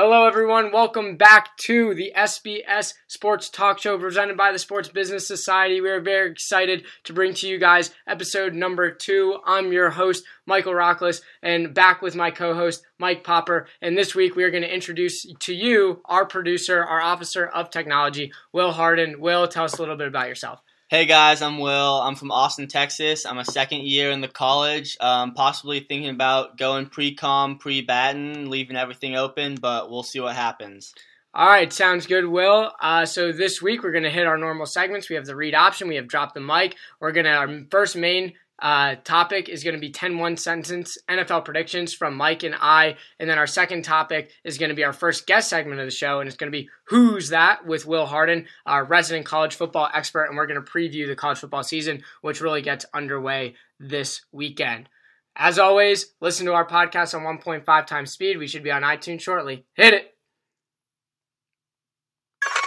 Hello, everyone. Welcome back to the SBS Sports Talk Show presented by the Sports Business Society. We are very excited to bring to you guys episode number two. I'm your host, Michael Rockless, and back with my co host, Mike Popper. And this week, we are going to introduce to you our producer, our officer of technology, Will Hardin. Will, tell us a little bit about yourself. Hey guys, I'm Will. I'm from Austin, Texas. I'm a second year in the college. Um, possibly thinking about going pre-com, pre-baton, leaving everything open, but we'll see what happens. All right, sounds good, Will. Uh, so this week we're going to hit our normal segments. We have the read option. We have drop the mic. We're going to our first main uh, topic is going to be 10 one sentence NFL predictions from Mike and I. And then our second topic is going to be our first guest segment of the show, and it's going to be Hoos That with Will Hardin, our resident college football expert. And we're going to preview the college football season, which really gets underway this weekend. As always, listen to our podcast on 1.5 times speed. We should be on iTunes shortly. Hit it.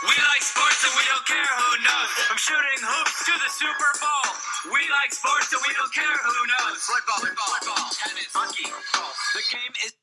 We like sports and we don't care who knows. From shooting hoops to the Super Bowl. We like sports and we don't care who knows. Football, football, football, tennis, hockey, golf. The game is.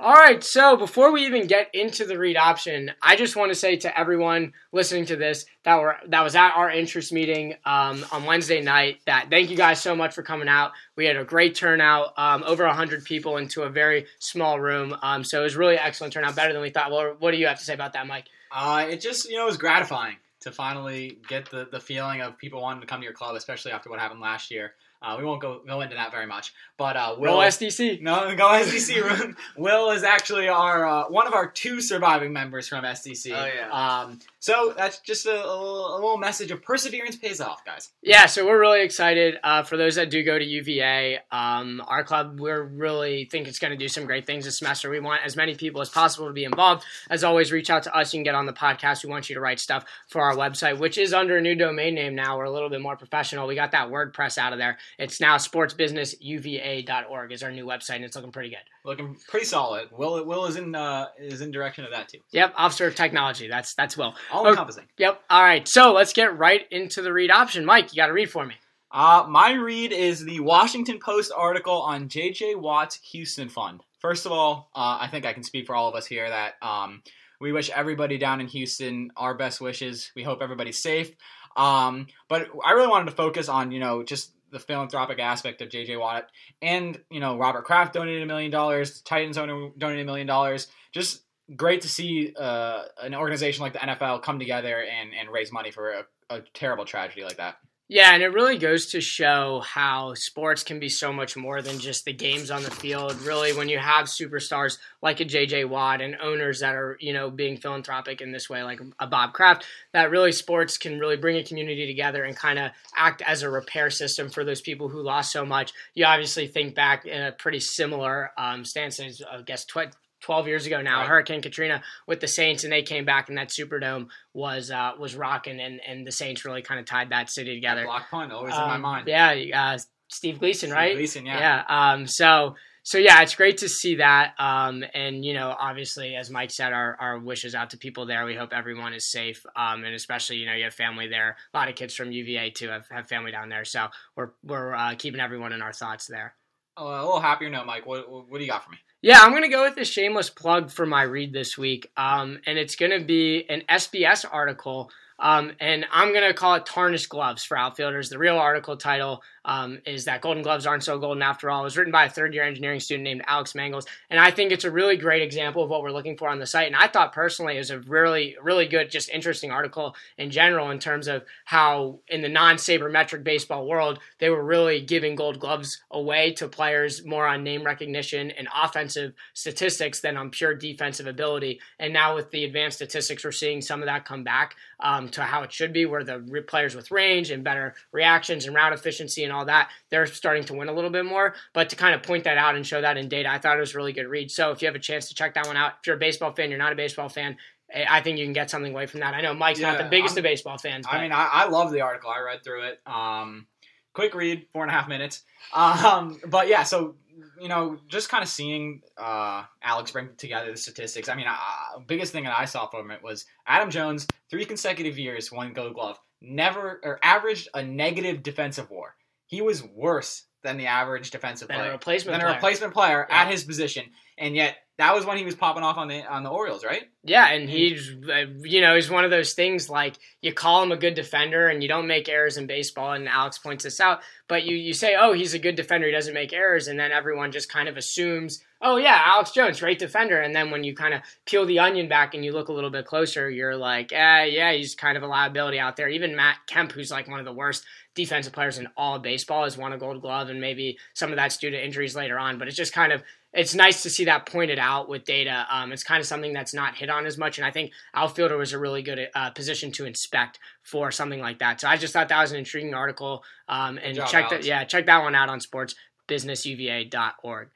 All right, so before we even get into the read option, I just want to say to everyone listening to this that were that was at our interest meeting um, on Wednesday night that thank you guys so much for coming out. We had a great turnout, um, over hundred people into a very small room, um, so it was really excellent turnout, better than we thought. Well, what do you have to say about that, Mike? Uh, it just you know was gratifying to finally get the, the feeling of people wanting to come to your club, especially after what happened last year. Uh, we won't go go into that very much, but uh, Will SDC. no go SDC. Will is actually our uh, one of our two surviving members from SDC. Oh, yeah. Um, so that's just a, a, little, message of perseverance pays off, guys. Yeah, so we're really excited. Uh, for those that do go to UVA, um, our club, we're really think it's going to do some great things this semester. We want as many people as possible to be involved. As always, reach out to us. You can get on the podcast. We want you to write stuff for our website, which is under a new domain name now. We're a little bit more professional. We got that WordPress out of there. It's now sportsbusinessuva.org is our new website, and it's looking pretty good. Looking pretty solid. Will Will is in uh, is in direction of that too. Yep, Officer of Technology. That's that's Will. All Oh. encompassing. Yep. All right, so let's get right into the read option. Mike, you got to read for me. Uh, my read is the Washington Post article on J.J. Watt's Houston Fund. First of all, uh, I think I can speak for all of us here that um, we wish everybody down in Houston our best wishes. We hope everybody's safe. Um, but I really wanted to focus on, you know, just the philanthropic aspect of J.J. Watt and, you know, Robert Kraft donated a million dollars, Titans don- donated a million dollars. Just great to see uh, an organization like the NFL come together and, and raise money for a, a terrible tragedy like that. Yeah, and it really goes to show how sports can be so much more than just the games on the field. Really, when you have superstars like a JJ Watt and owners that are, you know, being philanthropic in this way, like a Bob Kraft, that really sports can really bring a community together and kind of act as a repair system for those people who lost so much. You obviously think back in a pretty similar um, stance, I guess, tw- 12 years ago now, Right. Hurricane Katrina with the Saints, and they came back, and that Superdome was uh, was rocking, and, and the Saints really kind of tied that city together. Block punt, always in my Um, mind. Yeah, uh, Steve Gleason, Steve right? Gleason, yeah. Yeah. Um, so so yeah, it's great to see that. Um, and you know, obviously, as Mike said, our, our wishes out to people there. We hope everyone is safe. Um, and especially, you know, you have family there. A lot of kids from UVA too have, have family down there. So we're we're uh, keeping everyone in our thoughts there. Oh, a little happier note, Mike. What, what, what do you got for me? Yeah, I'm gonna go with a shameless plug for my read this week, um, and it's gonna be an SBS article, um, and I'm gonna call it "Tarnished Gloves" for outfielders. The real article title um, is that Golden Gloves aren't so golden after all. It was written by a third-year engineering student named Alex Mangles, and I think it's a really great example of what we're looking for on the site. And I thought personally it was a really, really good, just interesting article in general in terms of how in the non-sabermetric baseball world they were really giving Gold Gloves away to players more on name recognition and offensive statistics than on pure defensive ability. And now with the advanced statistics, we're seeing some of that come back um, to how it should be, where the players with range and better reactions and route efficiency and all that, they're starting to win a little bit more. But to kind of point that out and show that in data, I thought it was a really good read. So if you have a chance to check that one out, if you're a baseball fan, you're not a baseball fan, I I think you can get something away from that. I know Mike's not the biggest I'm- of baseball fans. But I mean, I, I love the article. I read through it. Um, quick read, four and a half minutes. Um, but yeah, so you know, just kind of seeing uh, Alex bring together the statistics. I mean, uh, biggest thing that I saw from it was Adam Jones, three consecutive years, one Gold Glove, never or averaged a negative defensive WAR. He was worse than the average defensive Than a player, replacement than a replacement player Yeah. at his position, and yet that was when he was popping off on the on the Orioles, right? Yeah, and he's, uh, you know, he's one of those things like you call him a good defender and you don't make errors in baseball. And Alex points this out, but you, you say, oh, he's a good defender, he doesn't make errors. And then everyone just kind of assumes, oh, yeah, Alex Jones, great defender. And then when you kind of peel the onion back and you look a little bit closer, you're like, eh, yeah, he's kind of a liability out there. Even Matt Kemp, who's like one of the worst defensive players in all of baseball, has won a gold glove. And maybe some of that's due to injuries later on. But it's just kind of, it's nice to see that pointed out with data. Um, it's kind of something that's not hit on as much, and I think outfielder was a really good uh, position to inspect for something like that. So I just thought that was an intriguing article, um, and job, check that. Yeah, check that one out on sportsbusinessuva.org.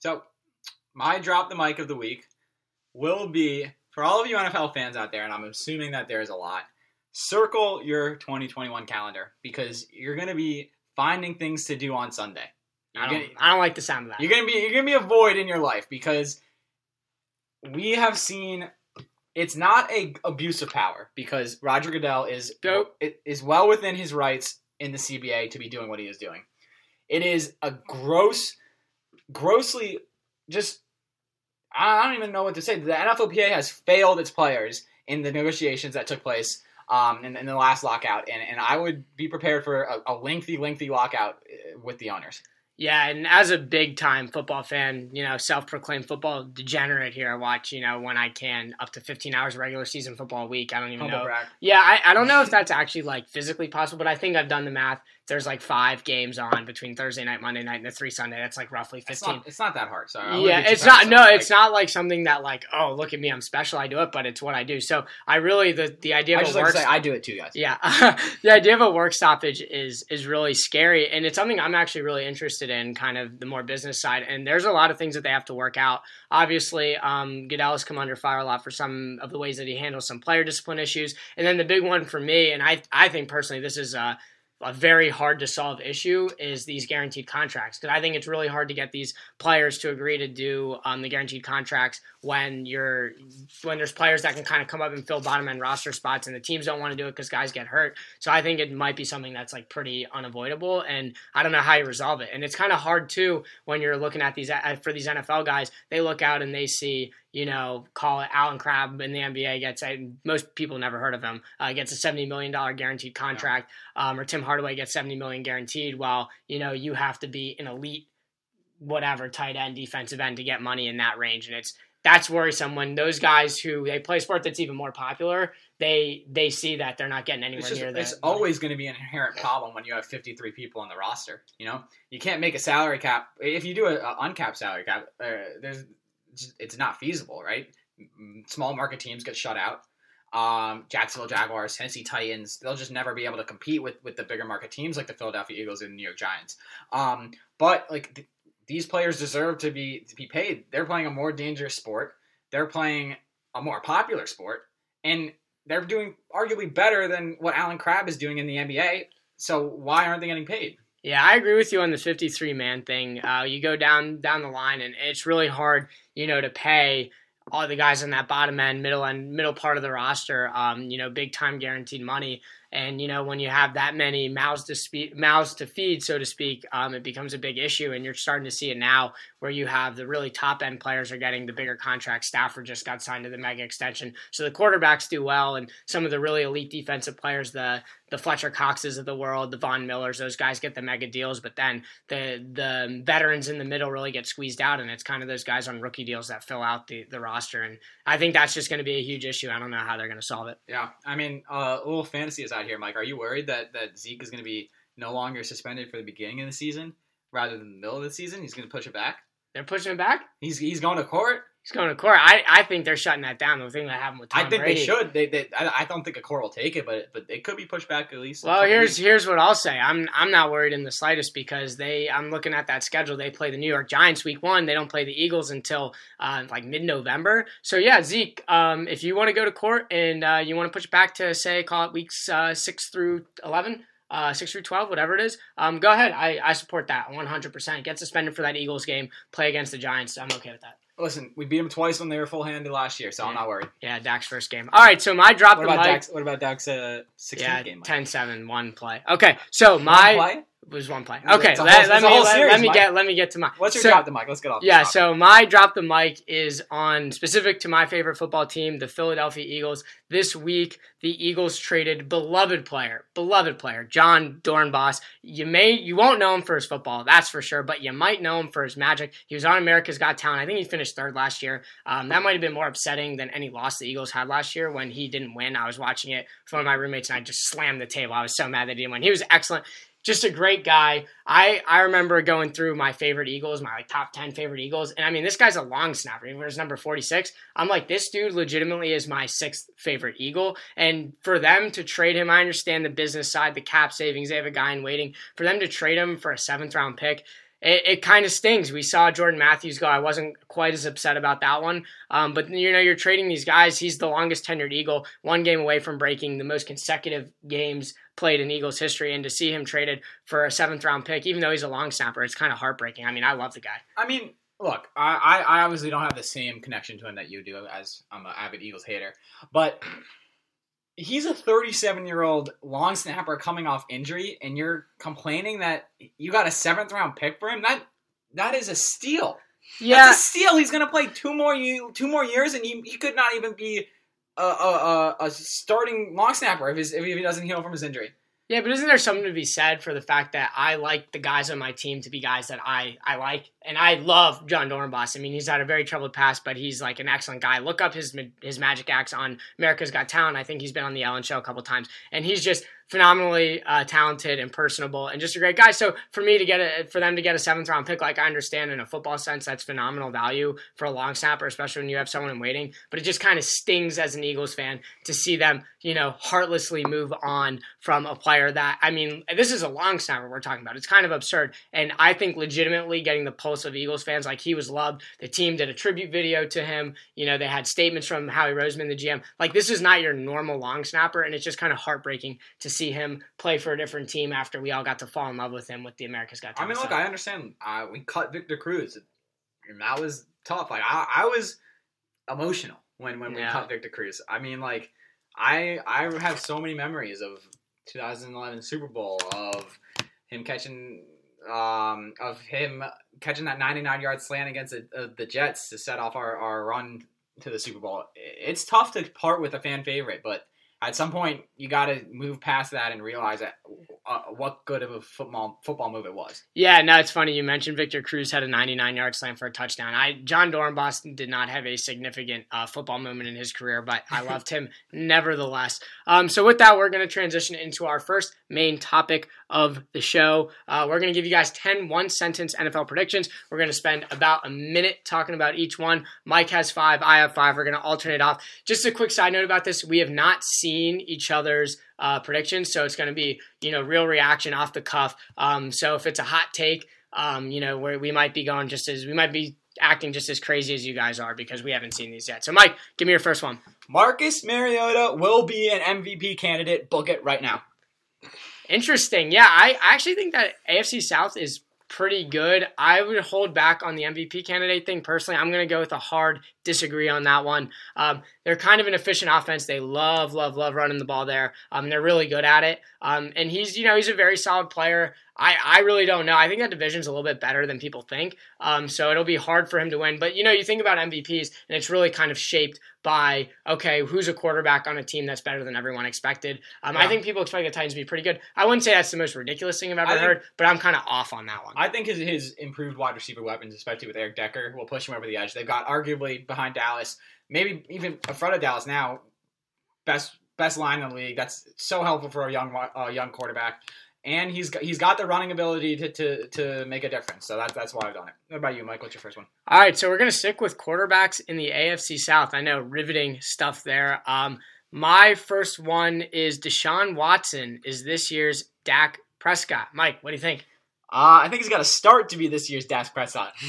So, my drop the mic of the week will be for all of you NFL fans out there, and I'm assuming that there's a lot. Circle your 2021 calendar because you're going to be finding things to do on Sunday. I don't, gonna- I don't like the sound of that. You're gonna be you're gonna be a void in your life because we have seen it's not a abuse of power because Roger Goodell is Dope. is well within his rights in the CBA to be doing what he is doing. It is a gross, grossly just I don't even know what to say. The NFLPA has failed its players in the negotiations that took place um, in, in the last lockout, and, and I would be prepared for a, a lengthy, lengthy lockout uh, with the owners. Yeah, and as a big time football fan, you know, self proclaimed football degenerate here, I watch, you know, when I can, up to 15 hours of regular season football a week. I don't even Humble know. brag. Yeah, I, I don't know if that's actually like physically possible, but I think I've done the math. There's like five games on between Thursday night, Monday night, and the three Sunday. That's like roughly It's 15. not, it's not that hard. Sorry. I yeah, it's not. No, it. it's not like something that like, oh, look at me, I'm special. I do it, but it's what I do. So I really the the idea I of just a like work say I do it too, guys. yeah, the idea of a work stoppage is is really scary, and it's something I'm actually really interested in, kind of the more business side. And there's a lot of things that they have to work out. Obviously, um, Goodell has come under fire a lot for some of the ways that he handles some player discipline issues, and then the big one for me, and I I think personally this is a a very hard to solve issue is these guaranteed contracts because I think it's really hard to get these players to agree to do um, the guaranteed contracts when you're when there's players that can kind of come up and fill bottom end roster spots and the teams don't want to do it because guys get hurt. So I think it might be something that's like pretty unavoidable and I don't know how you resolve it. And it's kind of hard too when you're looking at these uh, for these NFL guys. They look out and they see you know, call it Allen Crabbe in the NBA gets a, most people never heard of him uh, gets a seventy million dollar guaranteed contract, um, or Tim Hardaway gets seventy million guaranteed. While you know you have to be an elite, whatever tight end, defensive end to get money in that range, and it's that's worrisome when those guys who they play sport that's even more popular, they they see that they're not getting anywhere It's, just, near that. it's always going to be an inherent problem when you have 53 people on the roster. You know, you can't make a salary cap. If you do a, a uncapped salary cap, uh, there's it's not feasible, right? Small market teams get shut out. Um, Jacksonville Jaguars, Tennessee Titans, they'll just never be able to compete with with the bigger market teams like the Philadelphia Eagles and New York Giants. Um, but like th- these players deserve to be to be paid. They're playing a more dangerous sport. They're playing a more popular sport, and they're doing arguably better than what Allen Crabbe is doing in the NBA. So why aren't they getting paid? Yeah, I agree with you on the 53 man thing. Uh, you go down down the line, and it's really hard, you know, to pay all the guys on that bottom end, middle end, middle part of the roster, um, you know, big time guaranteed money. And you know, when you have that many mouths to speak, mouths to feed, so to speak, um, it becomes a big issue. And you're starting to see it now, where you have the really top end players are getting the bigger contracts. Stafford just got signed to the mega extension, so the quarterbacks do well, and some of the really elite defensive players, the the Fletcher Coxes of the world, the Von Millers, those guys get the mega deals. But then the the veterans in the middle really get squeezed out, and it's kind of those guys on rookie deals that fill out the the roster. And I think that's just going to be a huge issue. I don't know how they're going to solve it. Yeah, I mean, uh, a little fantasy is out here, Mike. Are you worried that that Zeke is going to be no longer suspended for the beginning of the season rather than the middle of the season? He's going to push it back. They're pushing it back. He's he's going to court. He's going to court. I, I think they're shutting that down. The thing that happened with Tom I think Brady. they should. They, they I, I don't think a court will take it, but but it could be pushed back at least. Well, here's weeks. here's what I'll say. I'm I'm not worried in the slightest because they. I'm looking at that schedule. They play the New York Giants week one. They don't play the Eagles until uh, like mid November. So yeah, Zeke, um, if you want to go to court and uh, you want to push it back to say call it weeks uh, six through eleven. Uh, six through twelve, whatever it is. Um, go ahead. I, I support that one hundred percent. Get suspended for that Eagles game. Play against the Giants. I'm okay with that. Listen, we beat them twice when they were full handed last year, so I'm not worried. Yeah, Dak's first game. All right, so my drop What the about mic. Dak's? What about Dak's uh, 16th yeah, game? Mike? 10-7, one play. Okay, so One my play? Was one play. Okay, a let, let me let, series, let me Mike. get let me get to my. What's your so, drop the mic? Let's get off. the Yeah, so my drop the mic is on specific to my favorite football team, the Philadelphia Eagles. This week, the Eagles traded beloved player, beloved player, Jon Dorenbos. You may you won't know him for his football, that's for sure, but you might know him for his magic. He was on America's Got Talent. I think he finished third last year. Um, that might have been more upsetting than any loss the Eagles had last year when he didn't win. I was watching it with one of my roommates and I just slammed the table. I was so mad that he didn't win. He was excellent just a great guy. I I remember going through my favorite Eagles, my like top ten favorite Eagles, and I mean this guy's a long snapper. He wears number forty six. I'm like this dude legitimately is my sixth favorite Eagle, and for them to trade him, I understand the business side, the cap savings. They have a guy in waiting. For them to trade him for a seventh round pick. It, it kind of stings. We saw Jordan Matthews go. I wasn't quite as upset about that one. Um, but you know, you're trading these guys. He's the longest tenured Eagle, one game away from breaking the most consecutive games played in Eagles history. And to see him traded for a seventh round pick, even though he's a long snapper, it's kind of heartbreaking. I mean, I love the guy. I mean, look, I, I, I obviously don't have the same connection to him that you do, as I'm an avid Eagles hater. But he's a 37 year old long snapper coming off injury, and you're complaining that you got a seventh round pick for him. That that is a steal. That's a steal. He's going to play two more two more years, and he, he could not even be a, a, a, a starting long snapper if, his, if he doesn't heal from his injury. Yeah, but isn't there something to be said for the fact that I like the guys on my team to be guys that I, I like? And I love Jon Dorenbos. I mean, he's had a very troubled past, but he's like an excellent guy. Look up his his magic acts on America's Got Talent. I think he's been on the Ellen Show a couple times. And he's just phenomenally uh, talented and personable and just a great guy. So for me to get a, for them to get a seventh round pick, like I understand in a football sense, that's phenomenal value for a long snapper, especially when you have someone in waiting. But it just kind of stings as an Eagles fan to see them, you know, heartlessly move on from a player that, I mean, this is a long snapper we're talking about. It's kind of absurd. And I think legitimately getting the pulse of Eagles fans, like he was loved. The team did a tribute video to him. You know, they had statements from Howie Roseman, the GM. Like this is not your normal long snapper. And it's just kind of heartbreaking to see him play for a different team after we all got to fall in love with him with the America's Got I mean, look. I understand. Uh, we cut Victor Cruz, and that was tough. Like I, I was emotional when when we Yeah. cut Victor Cruz. I mean, like I I have so many memories of 2011 Super Bowl of him catching. Um, of him catching that 99 yard slant against the, uh, the Jets to set off our, our run to the Super Bowl. It's tough to part with a fan favorite, but at some point you got to move past that and realize that uh, what good of a football football move it was. Yeah, no, it's funny you mentioned Victor Cruz had a 99 yard slam for a touchdown. I Jon Dorenbos did not have a significant uh, football moment in his career, but I loved him nevertheless. Um, so with that, we're going to transition into our first main topic of the show. Uh, we're going to give you guys 10 one sentence NFL predictions. We're going to spend about a minute talking about each one. Mike has five, I have five. We're going to alternate off. Just a quick side note about this: we have not seen each other's uh, predictions, so it's going to be you know real reaction off the cuff. Um, so if it's a hot take, um, you know where we might be going just as we might be acting just as crazy as you guys are because we haven't seen these yet. So Mike, give me your first one. Marcus Mariota will be an MVP candidate. Book it right now. Interesting. Yeah, I, actually think that AFC South is pretty good. I would hold back on the MVP candidate thing personally. I'm going to go with a hard disagree on that one. Um, they're kind of an efficient offense. They love, love, love running the ball there. Um, they're really good at it. Um, and he's, you know, he's a very solid player. I, I really don't know. I think that division's a little bit better than people think. Um, so it'll be hard for him to win. But you know, you think about MVPs, and it's really kind of shaped by okay, who's a quarterback on a team that's better than everyone expected. Um, I think people expect the Titans to be pretty good. I wouldn't say that's the most ridiculous thing I've ever think- heard, but I'm kind of off on that one. I think his his improved wide receiver weapons, especially with Eric Decker, will push him over the edge. They've got arguably behind Dallas, maybe even in front of Dallas now, best best line in the league. That's so helpful for a young uh, young quarterback. And he's got, he's got the running ability to, to, to make a difference. So that's that's why I've done it. What about you, Mike? What's your first one? All right, so we're gonna stick with quarterbacks in the AFC South. I know riveting stuff there. Um, my first one is Deshaun Watson is this year's Dak Prescott. Mike, what do you think? Uh, I think he's got to start to be this year's Dak Prescott.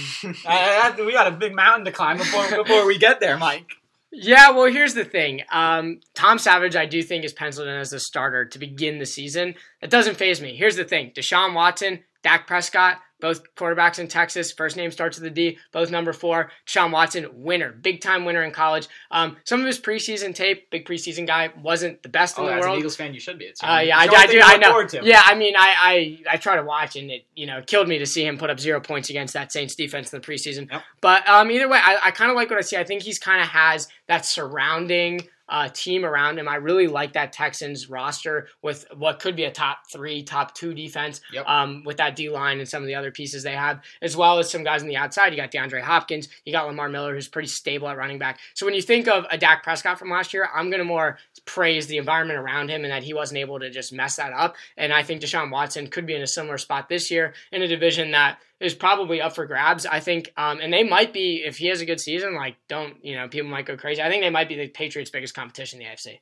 Uh, we got a big mountain to climb before before we get there, Mike. Yeah, well, here's the thing. Um, Tom Savage, I do think, is penciled in as a starter to begin the season. That doesn't phase me. Here's the thing Deshaun Watson, Dak Prescott, both quarterbacks in Texas. First name starts with a D. Both number four. Sean Watson, winner, big time winner in college. Um, some of his preseason tape, big preseason guy, wasn't the best in Oh, the as world. an Eagles fan, you should be. It's Uh, yeah, I, I do. I know. Yeah, I mean, I, I I try to watch, and it you know killed me to see him put up zero points against that Saints defense in the preseason. Yep. But um, either way, I, I kind of like what I see. I think he's kind of has that surrounding uh, team around him. I really like that Texans roster with what could be a top three, top two defense. Yep. Um, with that D line and some of the other pieces they have, as well as some guys on the outside. You got DeAndre Hopkins. You got Lamar Miller, who's pretty stable at running back. So when you think of a Dak Prescott from last year, I'm gonna more praise the environment around him and that he wasn't able to just mess that up. And I think Deshaun Watson could be in a similar spot this year in a division that is probably up for grabs. I think, um, and they might be if he has a good season. Like, don't you know? People might go crazy. I think they might be the Patriots' biggest competition in the AFC.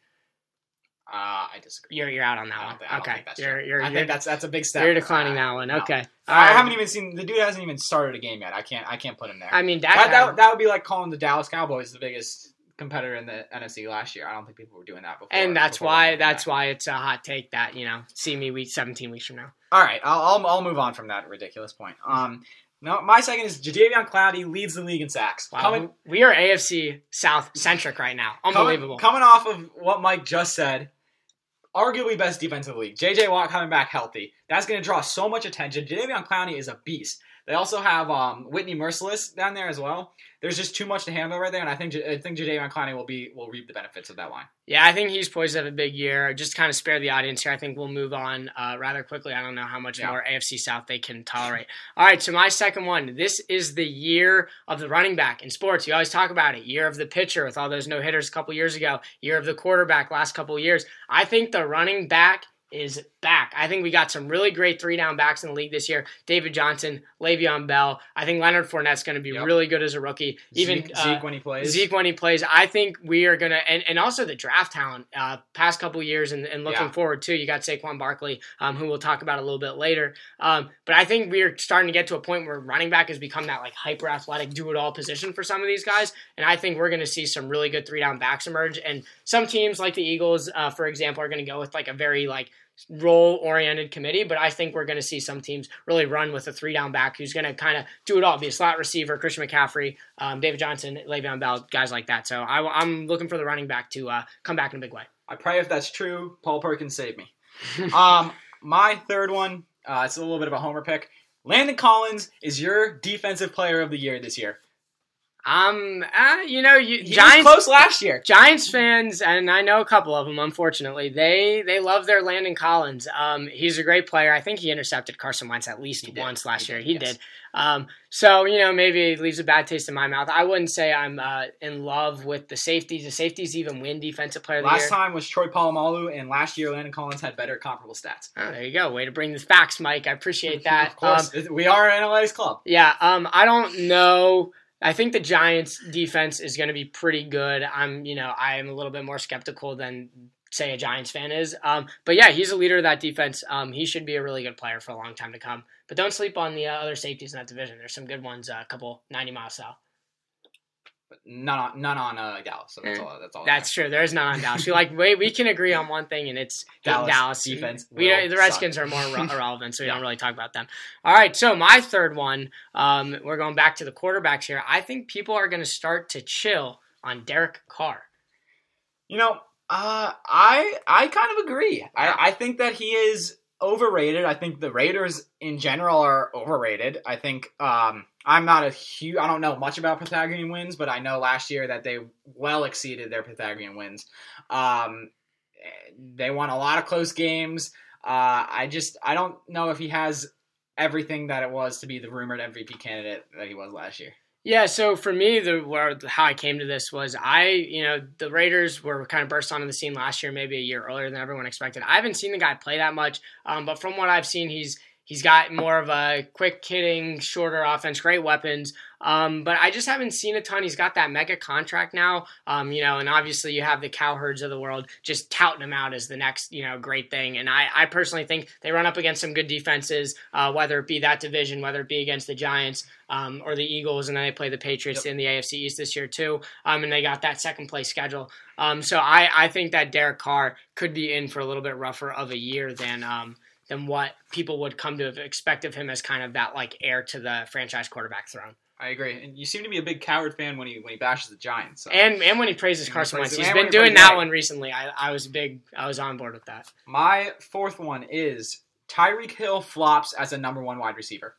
Uh, I disagree. You're you're out on that one. think- okay, you're you're I you're, think that's that's a big step. you're declining Uh, that one. no. Okay, I Um, haven't even seen the dude hasn't even started a game yet. I can't I can't put him there. I mean, Dak. that, that, that would be like calling the Dallas Cowboys the biggest competitor in the NFC last year. I don't think people were doing that before. and that's before why that's back. why it's a hot take that you know see me week 17 weeks from now. All right, I'll, I'll I'll move on from that ridiculous point. Um, no, my second is Jadeveon Clowney leads the league in sacks. Wow, Coming we are AFC South centric right now. Unbelievable. Coming, coming off of what Mike just said, arguably best defense in the league. JJ Watt coming back healthy. That's going to draw so much attention. Jadeveon Clowney is a beast. They also have um, Whitney Mercilus down there as well. There's just too much to handle right there, and I think I think Jadeveon Clowney will be will reap the benefits of that line. Yeah, I think he's poised to have a big year. Just kind of spare the audience here. I think we'll move on uh, rather quickly. I don't know how much Yeah. more AFC South they can tolerate. All right, so my second one. This is the year of the running back in sports. You always talk about it. Year of the pitcher with all those no hitters a couple years ago. Year of the quarterback last couple years. I think the running back is back. I think we got some really great three down backs in the league this year. David Johnson, Le'Veon Bell. I think Leonard Fournette's going to be Yep. really good as a rookie. Even Zeke, uh, Zeke when he plays. Zeke when he plays. I think we are gonna and, and also the draft talent uh, past couple years and, and looking Yeah. forward too. You got Saquon Barkley, um, who we'll talk about a little bit later. Um, but I think we are starting to get to a point where running back has become that like hyper athletic, do it all position for some of these guys. And I think we're gonna see some really good three down backs emerge. And some teams like the Eagles, uh, for example, are gonna go with like a very like role oriented committee, but I think we're going to see some teams really run with a three down back who's going to kind of do it all, be a slot receiver, Christian McCaffrey, um, David Johnson, Le'Veon Bell, guys like that. So I, am looking for the running back to uh, come back in a big way. I pray if that's true, Paul Perkins save me. um, my third one, uh, it's a little bit of a homer pick. Landon Collins is your defensive player of the year this year. Um, uh, you know, you, He Giants. close last year. Giants fans, and I know a couple of them. Unfortunately, they they love their Landon Collins. Um, he's a great player. I think he intercepted Carson Wentz at least He did. once last He year. did, He yes. did. Um, so you know, maybe it leaves a bad taste in my mouth. I wouldn't say I'm uh, in love with the safeties. The safeties even win defensive player Last time was Troy Polamalu, and last year Landon Collins had better comparable stats. Oh, there you go. Way to bring the facts, Mike. I appreciate that. Of course, Um, we are an analytics club. Yeah, um, I don't know. I think the Giants' defense is going to be pretty good. I'm, you know, I am a little bit more skeptical than say a Giants fan is. Um, but yeah, he's a leader of that defense. Um, he should be a really good player for a long time to come. But don't sleep on the uh, other safeties in that division. There's some good ones. Uh, a couple 90 miles south. But none on none on uh, Dallas. So that's Eh, all. That's all. That's true. There's none on Dallas. We like wait, we can agree on one thing, and it's Dallas Dallas, defense We the Redskins are more re- irrelevant, so we Yeah. don't really talk about them. All right, so my third one, um, we're going back to the quarterbacks here. I think people are going to start to chill on Derek Carr. You know, uh, I I kind of agree. I, I think that he is overrated. I think the Raiders in general are overrated. I think um, I'm not a huge. I don't know much about Pythagorean wins, but I know last year that they well exceeded their Pythagorean wins. Um, they won a lot of close games. Uh, I just I don't know if he has everything that it was to be the rumored MVP candidate that he was last year. Yeah, so for me, the where how I came to this was I, you know, the Raiders were kind of burst onto the scene last year, maybe a year earlier than everyone expected. I haven't seen the guy play that much, um, but from what I've seen, he's he's got more of a quick hitting, shorter offense, great weapons. Um, but I just haven't seen a ton. He's got that mega contract now, um, you know, and obviously you have the Cowherds of the world just touting him out as the next, you know, great thing. And I, I personally think they run up against some good defenses, uh, whether it be that division, whether it be against the Giants um, or the Eagles, and then they play the Patriots in the AFC East this year too. Um, and they got that second place schedule. Um, so I, I think that Derek Carr could be in for a little bit rougher of a year than um, than what people would come to expect of him as kind of that like heir to the franchise quarterback throne. I agree. And you seem to be a big Cowherd fan when he when he bashes the Giants. So. And and when he praises And Carson Wentz, he's been he doing that Wright. one recently. I, I was big. I was on board with that. My fourth one is Tyreek Hill flops as a number one wide receiver.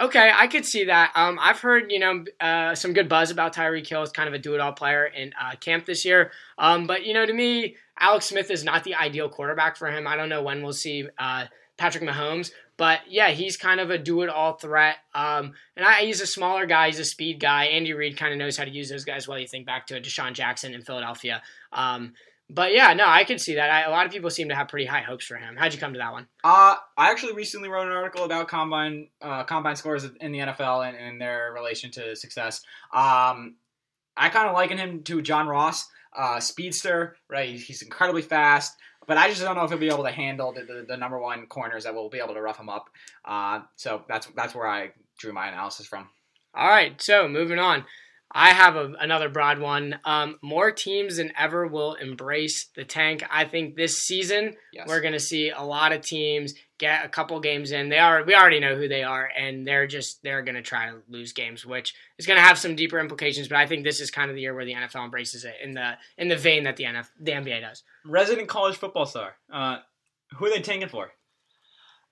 Okay, I could see that. Um, I've heard you know uh, some good buzz about Tyreek Hill as kind of a do-it-all player in uh, camp this year. Um, but you know, to me, Alex Smith is not the ideal quarterback for him. I don't know when we'll see uh, Patrick Mahomes, but yeah, he's kind of a do-it-all threat. Um, and I, he's a smaller guy. He's a speed guy. Andy Reid kind of knows how to use those guys well. You think back to DeSean Jackson in Philadelphia. Um, but yeah, no, I could see that. I, a lot of people seem to have pretty high hopes for him. How'd you come to that one? Uh, I actually recently wrote an article about combine uh, combine scores in the NFL and, and their relation to success. Um, I kind of liken him to John Ross, uh, speedster. Right, he's incredibly fast, but I just don't know if he'll be able to handle the, the, the number one corners that will be able to rough him up. Uh, so that's that's where I drew my analysis from. All right, so moving on. I have a, another broad one. Um, more teams than ever will embrace the tank. I think this season Yes. we're going to see a lot of teams get a couple games in. They are we already know who they are, and they're just they're going to try to lose games, which is going to have some deeper implications. But I think this is kind of the year where the NFL embraces it in the in the vein that the NF, the NBA does. Resident college football star. Uh, who are they tanking for?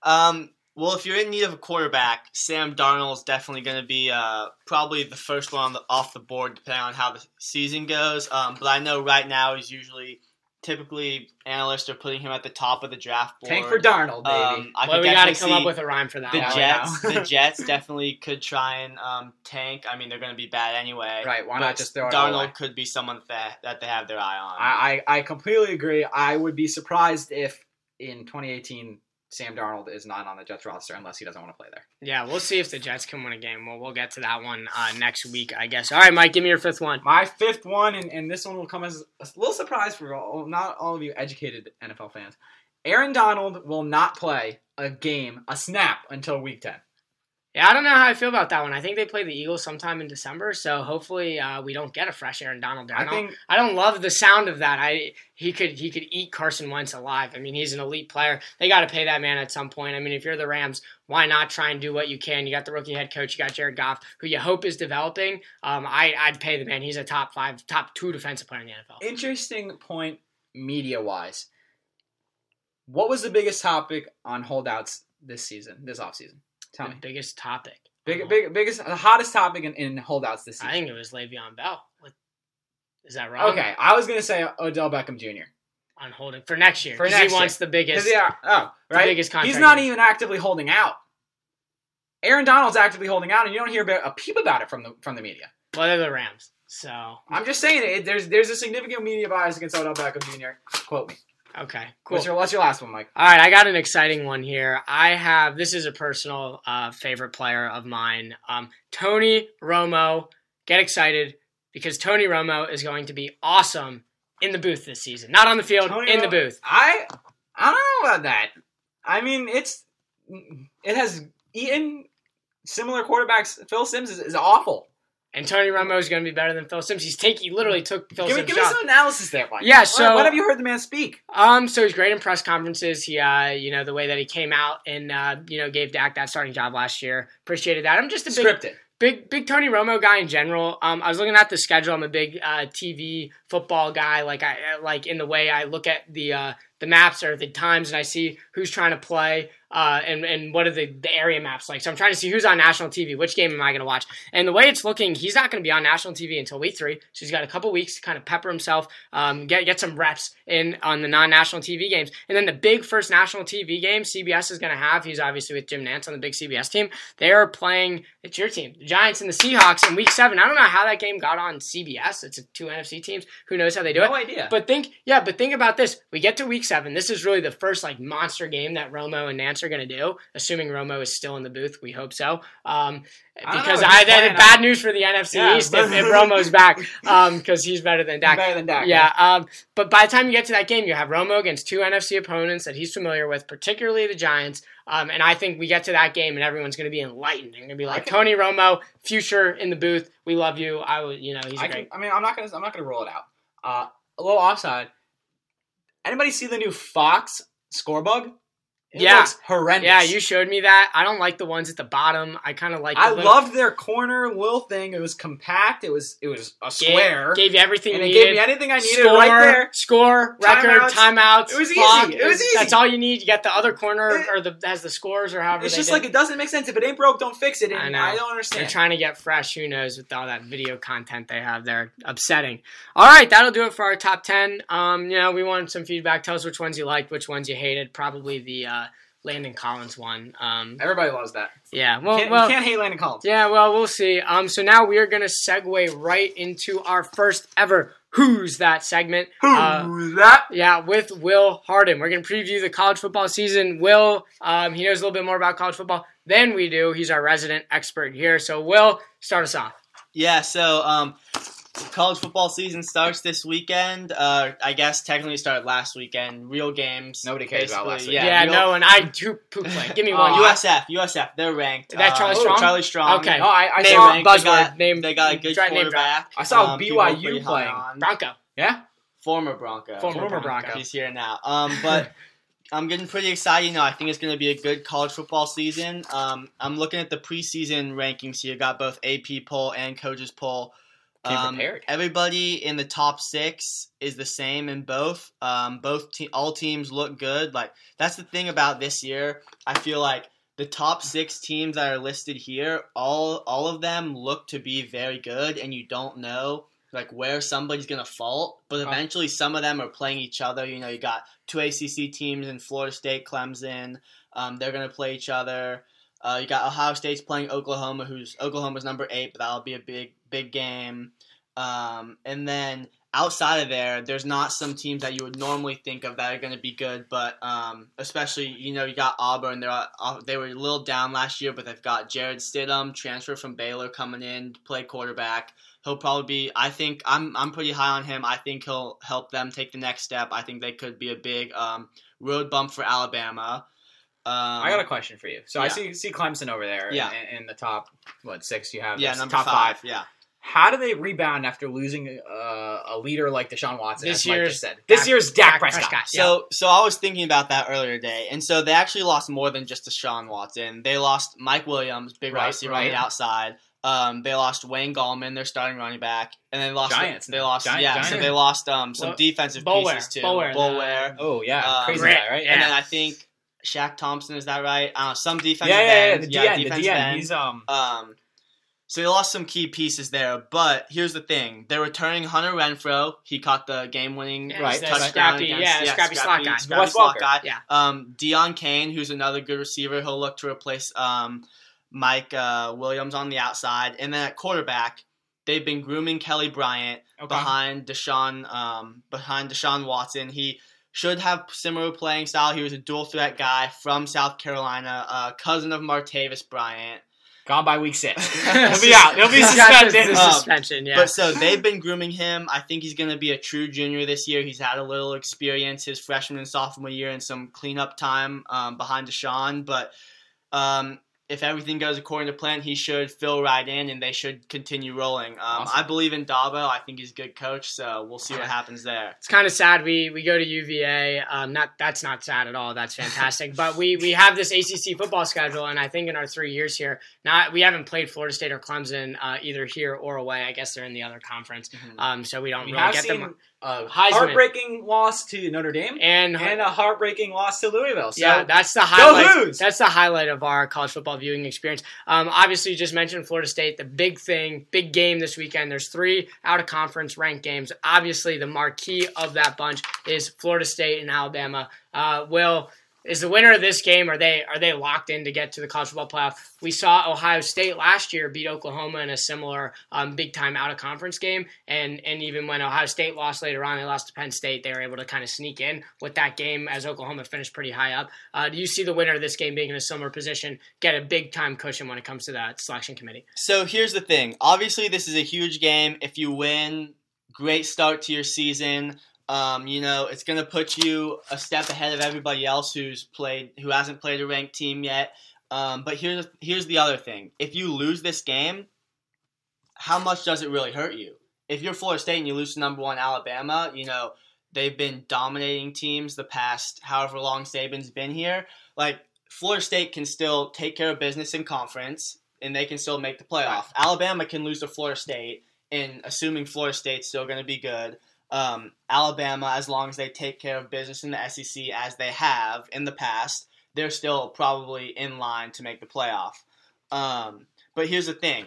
Um, well, if you're in need of a quarterback, Sam Darnold is definitely going to be uh, probably the first one on the, off the board, depending on how the season goes. Um, but I know right now he's usually, typically, analysts are putting him at the top of the draft board. Tank for Darnold, baby. Um, I well, we got to come up with a rhyme for that. the Jets. I the Jets definitely could try and um, tank. I mean, they're going to be bad anyway. right, why not just throw it away? Darnold could be someone that that they have their eye on. I, I, I completely agree. I would be surprised if in 2018 Sam Darnold is not on the Jets roster unless he doesn't want to play there. Yeah, we'll see if the Jets can win a game. Well, we'll get to that one uh, next week, I guess. All right, Mike, give me your fifth one. My fifth one, and, and this one will come as a little surprise for all, not all of you educated NFL fans. Aaron Donald will not play a game, a snap, until week 10. Yeah, I don't know how I feel about that one. I think they play the Eagles sometime in December, so hopefully uh, we don't get a fresh Aaron Donald. I, I don't, think I don't love the sound of that. I he could he could eat Carson Wentz alive. I mean, he's an elite player. They got to pay that man at some point. I mean, if you're the Rams, why not try and do what you can? You got the rookie head coach, you got Jared Goff, who you hope is developing. Um, I I'd pay the man. He's a top five, top two defensive player in the NFL. interesting point media wise. What was the biggest topic on holdouts this season, this offseason? Tell the me. biggest topic. Big, uh-huh. big, biggest, the hottest topic in, in holdouts this season. I think it was Le'Veon Bell. What, is that wrong? Okay, I was gonna say Odell Beckham Jr. On holding for next year For because next he wants the biggest. Yeah, oh, the right. biggest contract He's not year. even actively holding out. Aaron Donald's actively holding out, and you don't hear about, a peep about it from the from the media. Well, they're the Rams, so I'm just saying it. There's there's a significant media bias against Odell Beckham Jr. Quote me. Okay, cool. What's your what's your last one, Mike? All right, I got an exciting one here. I have this is a personal uh, favorite player of mine, um, Tony Romo. Get excited because Tony Romo is going to be awesome in the booth this season. Not on the field, Tony in the booth. I I don't know about that. I mean, it's it has eaten similar quarterbacks. Phil Simms is, is awful. And Tony Romo is going to be better than Phil Simms. He's take he literally took Phil Give me, Simms' give me some analysis there, Mike. Yeah, so- when have you heard the man speak? Um, so he's great in press conferences. He, uh, you know, the way that he came out and uh, you know gave Dak that starting job last year. Appreciated that. I'm just a big Scripted. big big Tony Romo guy in general. Um, I was looking at the schedule. I'm a big uh, TV football guy. Like I like in the way I look at the uh, the maps or the times, and I see who's trying to play. Uh, and and what are the, the area maps like? So I'm trying to see who's on national TV. Which game am I going to watch? And the way it's looking, he's not going to be on national TV until week three. So he's got a couple weeks to kind of pepper himself, um, get get some reps in on the non-national TV games. And then the big first national TV game CBS is going to have. He's obviously with Jim Nantz on the big CBS team. They are playing. It's your team, the Giants and the Seahawks in week seven. I don't know how that game got on CBS. It's two NFC teams. Who knows how they do it? No idea. But think, yeah, but think about this. We get to week seven. This is really the first like monster game that Romo and Nantz are going to do. Assuming Romo is still in the booth, we hope so. Um, because I, he's that bad I- news for the NFC Yeah, East if, if Romo's back, because he's better than Dak. better than Dak. Yeah, um, but by the time you get to that game, you have Romo against two NFC opponents that he's familiar with, particularly the Giants. Um, and I think we get to that game and everyone's going to be enlightened. They're going to be like, can- Tony Romo, future in the booth. We love you. I would, you know, he's I, great. can, I mean, I'm not gonna I'm not gonna roll it out. Uh, a little offside. Anybody see the new Fox score bug? It Yeah. horrendous. Yeah, you showed me that. I don't like the ones at the bottom. I kind of like. I little- loved their corner little thing. It was compact. It was it was a square, Gave you everything and you it needed. gave me anything I needed score, right there. Score, record, Timeouts. timeouts. It was easy. It was easy. That's all you need. You got the other corner It- or the has the scores or however. It's just did. like it doesn't make sense. If it ain't broke, don't fix it. And I I, don't understand. They're trying to get fresh. Who knows with all that video content they have there? Upsetting. All right, that'll do it for our top ten. Um, you know, we wanted some feedback. Tell us which ones you liked, which ones you hated. Probably the uh, Landon Collins one. Um, Everybody loves that. yeah. Well, Can't, well, can't hate Landon Collins. yeah. Well, we'll see. Um, so now we are gonna segue right into our first ever Hoos That segment. Uh, Who's that? Yeah, with Will Hardin. We're going to preview the college football season. Will, um, he knows a little bit more about college football than we do. He's our resident expert here. So, Will, start us off. Yeah, so um, college football season starts this weekend. Uh, I guess technically it started last weekend. Real games. Nobody cares about last basically. week. Yeah, real- no, and I do poop play. Give me Oh, one. you- USF, USF, they're ranked. Is that Uh, Charlie oh, Strong? Charlie Strong. Okay. No, I, I Name saw. ranked. They got- name. They got a good try- name drop. quarterback. I saw um, BYU pretty playing. on. Bronco. Yeah. Former Bronco. Former, Former Bronco. Bronco. He's here now. Um, but I'm getting pretty excited. You know, I think it's going to be a good college football season. Um, I'm looking at the preseason rankings here. Got both AP poll and coaches poll. Um, everybody in the top six is the same in both. Um, both te- all teams look good. Like that's the thing about this year. I feel like the top six teams that are listed here, all all of them look to be very good, and you don't know like where somebody's gonna fault. But Oh. eventually, some of them are playing each other. You know, you got two ACC teams in Florida State, Clemson. Um, they're gonna play each other. Uh, you got Ohio State's playing Oklahoma, who's Oklahoma's number eight, but that'll be a big big game. Um, and then outside of there, there's not some teams that you would normally think of that are going to be good, but um, especially you know you got Auburn. They're uh, they were a little down last year, but they've got Jarrett Stidham, transfer from Baylor, coming in to play quarterback. He'll probably be. I think I'm I'm pretty high on him. I think he'll help them take the next step. I think they could be a big um, road bump for Alabama. Um, I got a question for you. So I see see Clemson over there. Yeah. In, in the top what six you have? yeah That's number top five. Yeah. How do they rebound after losing uh, a leader like Deshaun Watson? This as Mike year's just said. This year's Dak, Dak Prescott. Prescott. So so I was thinking about that earlier today, and so they actually lost more than just Deshaun Watson. They lost Mike Williams, big Right, wide receiver on right. the outside. Um, they lost Wayne Gallman, their starting running back, and they lost Giants. They lost Giant- yeah, so they lost um some Well, defensive Boulware, pieces too. Boulware, the- Boulware. Oh yeah, Um, crazy guy, right? yeah. and then I think Shaq Thompson is that right? I some defensive yeah, yeah, yeah. ends, The yeah, DN, the DN. ends. He's um. Um, so they lost some key pieces there, but here's the thing: they're returning Hunter Renfrow. He caught the game-winning Yeah, Right, the touchdown scrappy, against- yeah, scrappy slot guy. scrappy Wes slot guy. Yeah. Um, Deon Cain, who's another good receiver, he'll look to replace um, Mike uh, Williams on the outside, and then at quarterback, they've been grooming Kelly Bryant Okay. behind Deshaun um, behind Deshaun Watson. He should have similar playing style. He was a dual threat guy from South Carolina, uh, cousin of Martavis Bryant. Gone by week six. He'll be out. He'll be He's got the- suspended. Um, suspension, yeah. But so they've been grooming him. I think he's going to be a true junior this year. He's had a little experience his freshman and sophomore year and some cleanup time um, behind Deshaun. But um, if everything goes according to plan, he should fill right in and they should continue rolling. Um, Awesome. I believe in Dabo. I think he's a good coach. So we'll see what happens there. it's kind of sad we we go to UVA. Um, not that's not sad at all. That's fantastic. but we we have this ACC football schedule, and I think in our three years here, not we haven't played Florida State or Clemson uh, either here or away. I guess they're in the other conference, Mhm. um, so we don't we really get seen them. A Heisman. heartbreaking loss to Notre Dame And, and a heartbreaking loss to Louisville. So yeah, that's the highlight. That's the highlight of our college football viewing experience. Um, obviously, you just mentioned Florida State. The big thing, big game this weekend. There's three out of conference ranked games. Obviously, the marquee of that bunch is Florida State and Alabama. Uh, Will is the winner of this game. Are they are they locked in to get to the college football playoff? We saw Ohio State last year beat Oklahoma in a similar um, big time out of conference game, and and even when Ohio State lost later on, they lost to Penn State. They were able to kind of sneak in with that game as Oklahoma finished pretty high up. Uh, do you see the winner of this game being in a similar position, get a big time cushion when it comes to that selection committee? So here's the thing. Obviously, this is a huge game. If you win, great start to your season. Um, you know, it's going to put you a step ahead of everybody else who's played, who hasn't played a ranked team yet. Um, but here's here's the other thing. If you lose this game, how much does it really hurt you? If you're Florida State and you lose to number one Alabama, you know they've been dominating teams the past however long Saban's been here. Like Florida State can still take care of business in conference and they can still make the playoff. Alabama can lose to Florida State, and assuming Florida State's still going to be good, um, Alabama, as long as they take care of business in the SEC as they have in the past, they're still probably in line to make the playoff. Um, but here's the thing.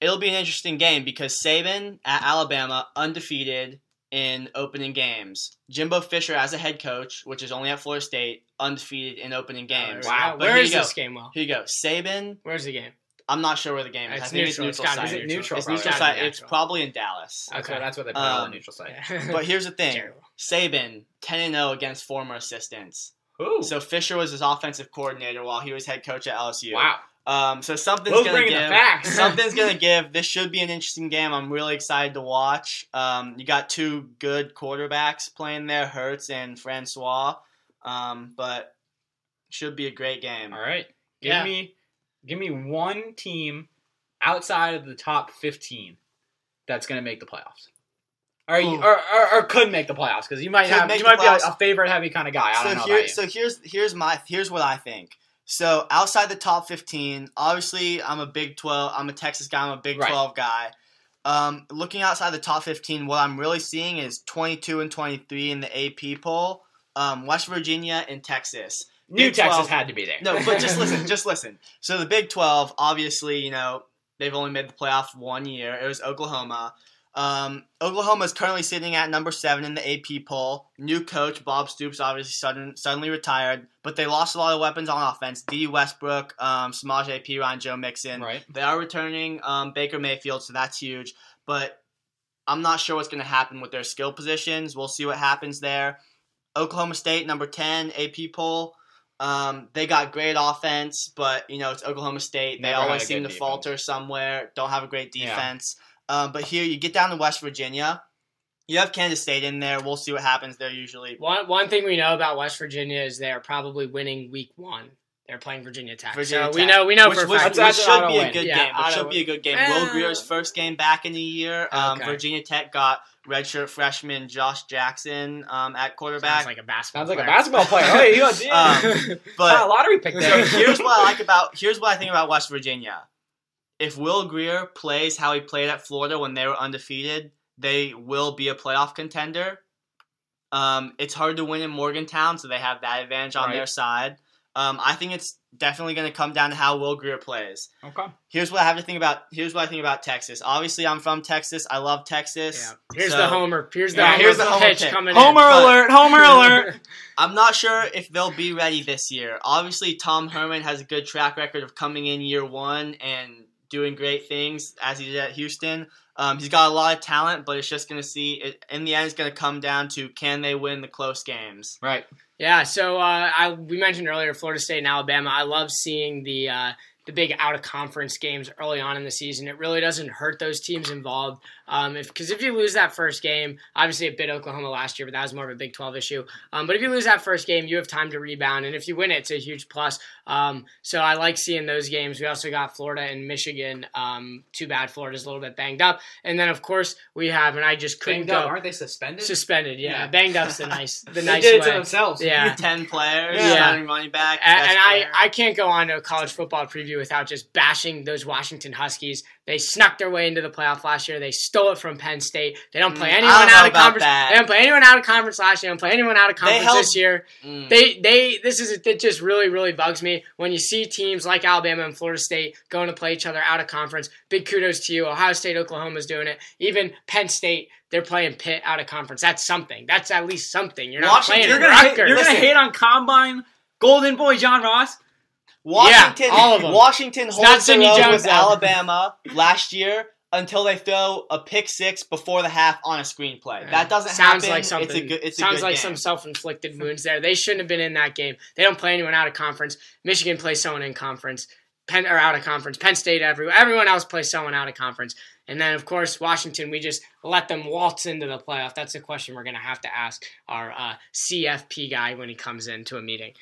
It'll be an interesting game because Saban at Alabama undefeated in opening games. Jimbo Fisher as a head coach, which is only at Florida State, undefeated in opening games. Wow. But Where here is this game, Will? Here you go. Saban. Where's the game? I'm not sure where the game is. It's I think neutral. it's It's neutral gotta site. Is it neutral. It's Probably. neutral Gotta site. It's probably in Dallas. That's, Okay. what, that's what they put on Um, the neutral site. But here's the thing. Saban 10 and 0 against former assistants. Ooh. So Fisher was his offensive coordinator while he was head coach at LSU. wow. Um, so something's Will's gonna give. something's gonna give. This should be an interesting game. I'm really excited to watch. Um, you got two good quarterbacks playing there, Hurts and Francois. Um, but should be a great game. All right. Give Yeah. me give me one team outside of the top 15 that's going to make the playoffs. Or, you, or, or, or could make the playoffs because you might Could have you might be a, a favorite heavy kind of guy. I so don't know here, so here's here's my here's what I think. So outside the top 15, obviously I'm a Big 12. I'm a Texas guy. I'm a Big Right. 12 guy. Um, looking outside the top 15, what I'm really seeing is 22 and 23 in the AP poll. Um, West Virginia and Texas. New Big Texas 12 had to be there. No, but just listen, just listen. So the Big 12, obviously, you know, they've only made the playoff one year. It was Oklahoma. Um, Oklahoma is currently sitting at number seven in the AP poll. New coach Bob Stoops obviously sudden, suddenly retired, but they lost a lot of weapons on offense. D. Westbrook, um, Samaj P. Ryan, Joe Mixon. Right. They are returning um, Baker Mayfield, so that's huge. But I'm not sure what's going to happen with their skill positions. We'll see what happens there. Oklahoma State, number 10, AP poll. Um, they got great offense, but you know it's Oklahoma State. They Never always seem to good falter somewhere. Don't have a great Yeah. defense. Um, but here you get down to West Virginia. You have Kansas State in there. We'll see what happens there. Usually, One one thing we know about West Virginia is they are probably winning week one. They're playing Virginia Tech. Virginia so we know we know which, for which, fact. which That's an should be a win. good Yeah, game. Which auto should be a good game. Will Grier's first game back in a year. Um, Okay. Virginia Tech got redshirt freshman Josh Jackson um, at quarterback. Sounds like a basketball. Sounds like a basketball player. Oh, you got Um, a but lottery pick So there. here's what I like about here's what I think about West Virginia. If Will Grier plays how he played at Florida when they were undefeated, they will be a playoff contender. Um, it's hard to win in Morgantown, so they have that advantage on Right. their side. Um, I think it's definitely going to come down to how Will Grier plays. okay. Here's what I have to think about. Here's what I think about Texas. Obviously, I'm from Texas. I love Texas. Yeah. Here's So- the homer. Here's the Yeah, homer here's the homer pitch pick. coming Homer but- alert! Homer alert! I'm not sure if they'll be ready this year. Obviously, Tom Herman has a good track record of coming in year one and doing great things as he did at Houston. Um, he's got a lot of talent, but it's just going to see. It, in the end, it's going to come down to can they win the close games. right. Yeah. So uh, I we mentioned earlier Florida State and Alabama. I love seeing the. Uh, the big out of conference games early on in the season. It really doesn't hurt those teams involved. Um, if because if you lose that first game, obviously it bit Oklahoma last year, but that was more of a Big Twelve issue. Um, but if you lose that first game, you have time to rebound, and if you win it, it's a huge plus. Um, so I like seeing those games. We also got Florida and Michigan. Um, too bad Florida's a little bit banged up, and then of course we have, and I just couldn't Banged up, go aren't they suspended? suspended. Yeah, Yeah. banged up's the nice, the they nice did it way. to themselves. Yeah. Ten players, Yeah. starting running back, And, and I. I can't go on to a college football preview without just bashing those Washington Huskies. They snuck their way into the playoff last year. They stole it from Penn State. They don't play Mm, anyone don't out of conference. that. They don't play anyone out of conference last year. They don't play anyone out of conference held- this year. Mm. They they this is it just really really bugs me when you see teams like Alabama and Florida State going to play each other out of conference. Big kudos to you. Ohio State, Oklahoma's doing it. Even Penn State, they're playing Pitt out of conference. That's something. That's at least something. You're not Washington- playing You're gonna, hate, Rutgers. you're gonna hate on Combine Golden Boy John Ross. Washington, Yeah, all of them. Washington not holds own Jones, with. Alabama last year until they throw a pick six before the half on a screenplay. That doesn't sounds happen. like something. It's a good. It's a sounds good like game. some self-inflicted wounds there. They shouldn't have been in that game. They don't play anyone out of conference. Michigan plays someone in conference. Penn or out of conference. Penn State, everyone, everyone else plays someone out of conference. And then, of course, Washington, we just let them waltz into the playoff. That's a question we're going to have to ask our uh, CFP guy when he comes into a meeting.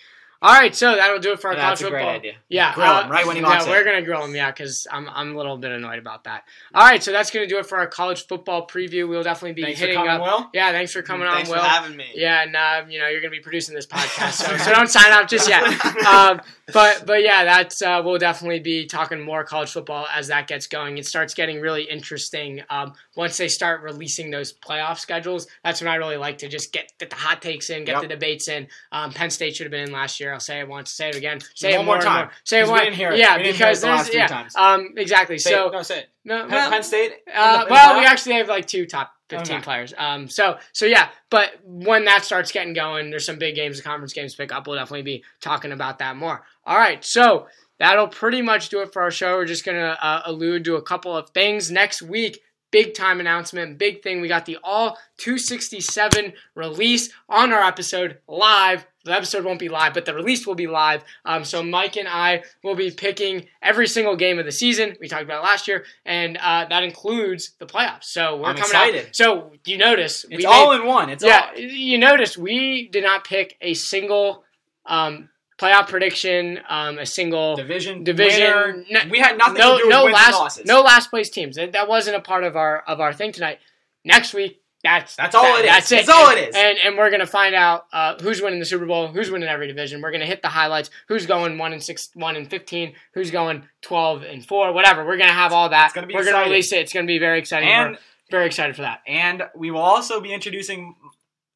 All right, so that'll do it for our That's college a great football. idea. Yeah, Grill him right when he yeah, walks in. we're gonna grill him, yeah, because I'm I'm a little bit annoyed about that. All right, so that's gonna do it for our college football preview. We'll definitely be Thanks for hitting coming, up. Will. Yeah, thanks for coming Thanks on, for Will. having me. Yeah, and uh, you know you're gonna be producing this podcast, so, so don't sign up just yet. Um, but but yeah, that's uh, we'll definitely be talking more college football as that gets going. It starts getting really interesting um, once they start releasing those playoff schedules. That's when I really like to just get get the hot takes in, get Yep. the debates in. Um, Penn State should have been in last year. I'll say it once, say it again, say it One it more time, say it we one. it. Yeah, We didn't hear it because there's three yeah, um, exactly. Say so it. no, say it. no, Penn, well, Penn State. uh, the well, we actually have like two top 15 Okay. players. Um, so so yeah, but when that starts getting going, there's some big games, the conference games pick up. We'll definitely be talking about that more. All right, so that'll pretty much do it for our show. We're just gonna uh, allude to a couple of things next week. Big time announcement, big thing. We got the all 267 release on our episode live. The episode won't be live, but the release will be live. Um, so Mike and I will be picking every single game of the season. We talked about it last year, and uh, that includes the playoffs. So we're I'm coming excited. out. So you notice It's we all made- in one. It's yeah, all. you notice we did not pick a single um, playoff prediction, um, a single Division. Division- winner. no- we had nothing no to do with no last losses. no last place teams. That, that wasn't a part of our of our thing tonight. Next week, that's That's all that- it is. That's it. That's all and, it is. And and we're gonna find out uh, who's winning the Super Bowl, who's winning every division. We're gonna hit the highlights. Who's going one and six, one and fifteen. Who's going twelve and four. Whatever. We're gonna have all that. It's gonna be we're gonna exciting. release it. It's gonna be very exciting. And we're very excited for that. and we will also be introducing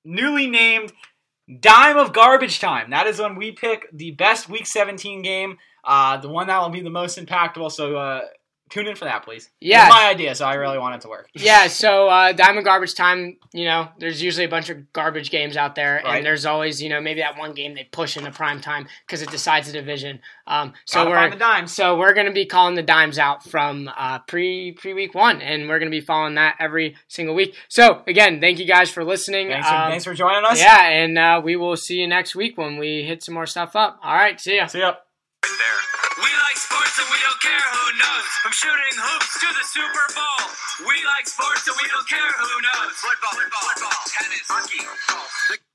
newly named Dime of Garbage Time. That is when we pick the best Week 17 game, uh, the one that will be the most impactful. So uh, tune in for that, please. Yeah. It my idea, so I really want it to work. Yeah, so uh, Dime of Garbage Time, you know, there's usually a bunch of garbage games out there, Right. and there's always, you know, maybe that one game they push into prime time because it decides the division. Um, so Gotta we're find the dimes. so we're gonna be calling the dimes out from uh, pre pre week one, and we're gonna be following that every single week. So again, thank you guys for listening. Thanks for, Um, thanks for joining us. yeah, and uh, we will see you next week when we hit some more stuff up. All right, see ya. See ya. there. We like sports and we don't care who knows. From shooting hoops to the Super Bowl. We like sports and we don't care who knows. Football, football, football, tennis, hockey, golf.